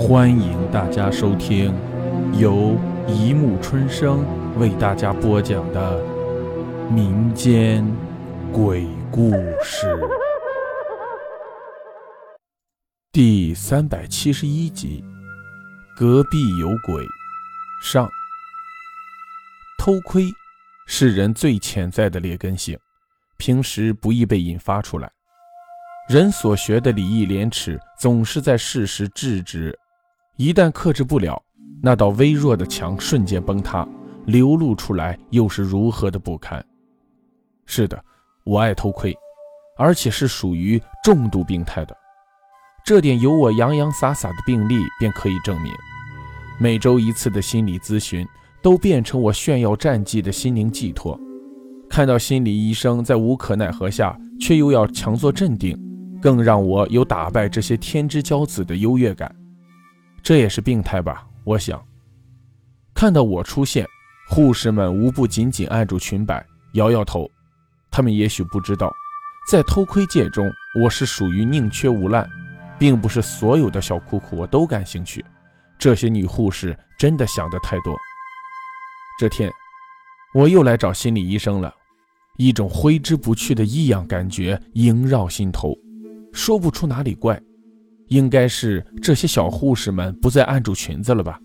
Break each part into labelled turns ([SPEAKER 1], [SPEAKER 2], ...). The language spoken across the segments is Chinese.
[SPEAKER 1] 欢迎大家收听由一木春生为大家播讲的民间鬼故事第三百七十一集：隔壁有鬼。上，偷窥是人最潜在的劣根性，平时不易被引发出来。人所学的礼义廉耻，总是在适时制止。一旦克制不了，那道微弱的墙瞬间崩塌，流露出来又是如何的不堪。是的，我爱偷窥，而且是属于重度病态的。这点由我洋洋洒洒的病历便可以证明。每周一次的心理咨询，都变成我炫耀战绩的心灵寄托。看到心理医生在无可奈何下，却又要强作镇定，更让我有打败这些天之骄子的优越感。这也是病态吧？我想。看到我出现，护士们无不紧紧按住裙摆，摇摇头。他们也许不知道，在偷窥界中，我是属于宁缺毋滥，并不是所有的小裤裤我都感兴趣。这些女护士真的想的太多。这天，我又来找心理医生了，一种挥之不去的异样感觉萦绕心头，说不出哪里怪。应该是这些小护士们不再按住裙子了吧？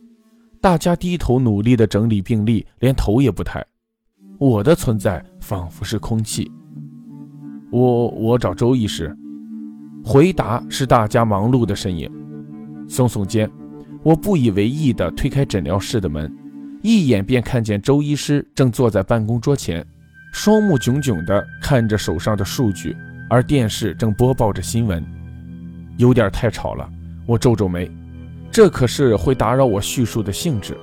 [SPEAKER 1] 大家低头努力地整理病历，连头也不抬。我的存在仿佛是空气。我我找周医师。回答是大家忙碌的身影。耸耸肩，我不以为意地推开诊疗室的门，一眼便看见周医师正坐在办公桌前，双目炯炯地看着手上的数据，而电视正播报着新闻。有点太吵了，我皱皱眉，这可是会打扰我叙述的兴致。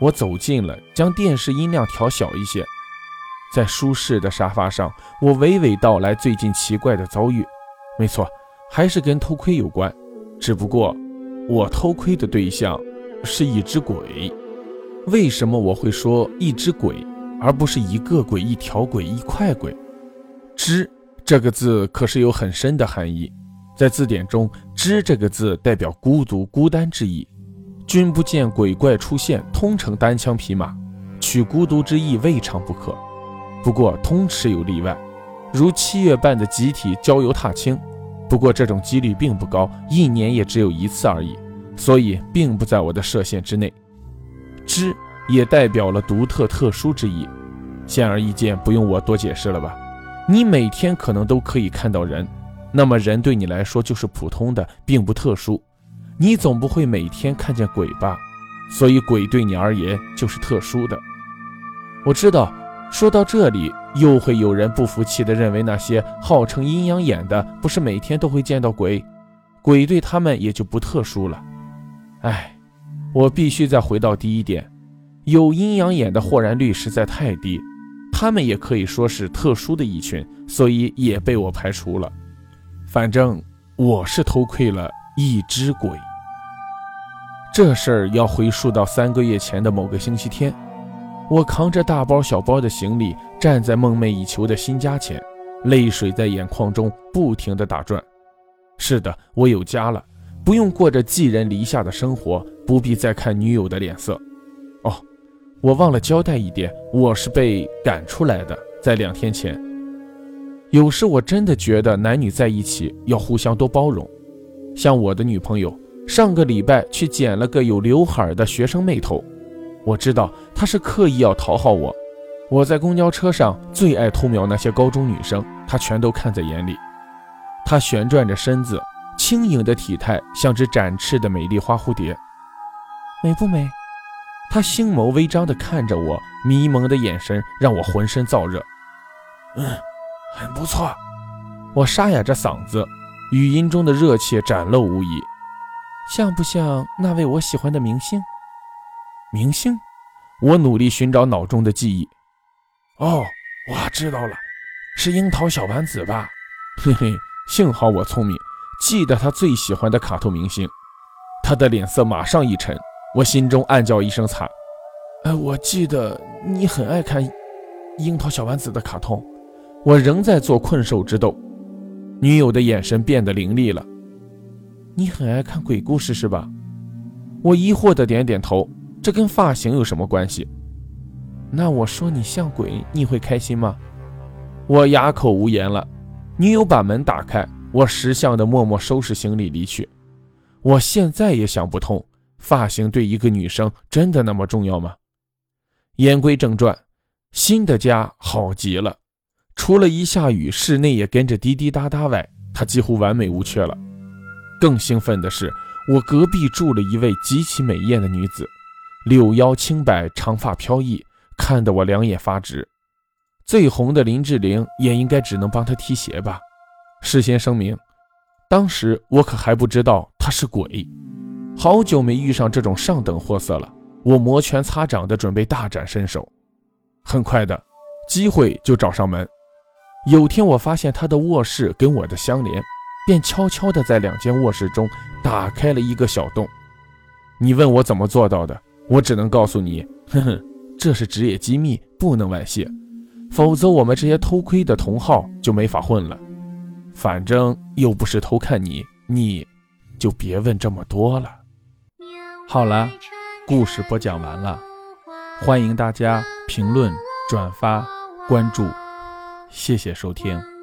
[SPEAKER 1] 我走近了，将电视音量调小一些，在舒适的沙发上，我娓娓道来最近奇怪的遭遇。没错，还是跟偷窥有关，只不过我偷窥的对象是一只鬼。为什么我会说一只鬼，而不是一个鬼、一条鬼、一块鬼？“只”这个字可是有很深的含义。在字典中，“知”这个字代表孤独、孤单之意。君不见鬼怪出现，通称单枪匹马，取孤独之意未尝不可。不过，通吃有例外，如七月半的集体郊游踏青。不过，这种几率并不高，一年也只有一次而已，所以并不在我的射线之内。知也代表了独特、特殊之意，显而易见，不用我多解释了吧？你每天可能都可以看到人。那么人对你来说就是普通的，并不特殊。你总不会每天看见鬼吧？所以鬼对你而言就是特殊的。我知道，说到这里，又会有人不服气的认为那些号称阴阳眼的，不是每天都会见到鬼，鬼对他们也就不特殊了。哎，我必须再回到第一点，有阴阳眼的豁然率实在太低，他们也可以说是特殊的一群，所以也被我排除了。反正我是偷窥了一只鬼。这事儿要回溯到三个月前的某个星期天，我扛着大包小包的行李，站在梦寐以求的新家前，泪水在眼眶中不停地打转。是的，我有家了，不用过着寄人篱下的生活，不必再看女友的脸色。哦，我忘了交代一点，我是被赶出来的，在两天前。有时我真的觉得男女在一起要互相多包容。像我的女朋友上个礼拜去剪了个有刘海的学生妹头，我知道她是刻意要讨好我。我在公交车上最爱偷瞄那些高中女生，她全都看在眼里。她旋转着身子，轻盈的体态像只展翅的美丽花蝴蝶，美不美？她星眸微张地看着我，迷蒙的眼神让我浑身燥热。嗯。很不错，我沙哑着嗓子，语音中的热切展露无遗。像不像那位我喜欢的明星？明星？我努力寻找脑中的记忆。哦，我知道了，是樱桃小丸子吧？嘿嘿，幸好我聪明，记得他最喜欢的卡通明星。他的脸色马上一沉，我心中暗叫一声惨。哎，我记得你很爱看樱桃小丸子的卡通。我仍在做困兽之斗，女友的眼神变得凌厉了。你很爱看鬼故事是吧？我疑惑的点点头，这跟发型有什么关系？那我说你像鬼，你会开心吗？我哑口无言了。女友把门打开，我识相的默默收拾行李离去。我现在也想不通，发型对一个女生真的那么重要吗？言归正传，新的家好极了，除了一下雨室内也跟着滴滴答答外，它几乎完美无缺了。更兴奋的是，我隔壁住了一位极其美艳的女子，柳腰轻摆，长发飘逸。看得我两眼发直，最红的林志玲也应该只能帮他提鞋吧。事先声明，当时我可还不知道他是鬼。好久没遇上这种上等货色了，我摩拳擦掌的准备大展身手。很快的，机会就找上门。有天我发现他的卧室跟我的相连，便悄悄的在两间卧室中打开了一个小洞。你问我怎么做到的，我只能告诉你，哼哼。这是职业机密，不能外泄，否则我们这些偷窥的同好就没法混了。反正又不是偷看你，你就别问这么多了。好了，故事播讲完了，欢迎大家评论、转发、关注，谢谢收听。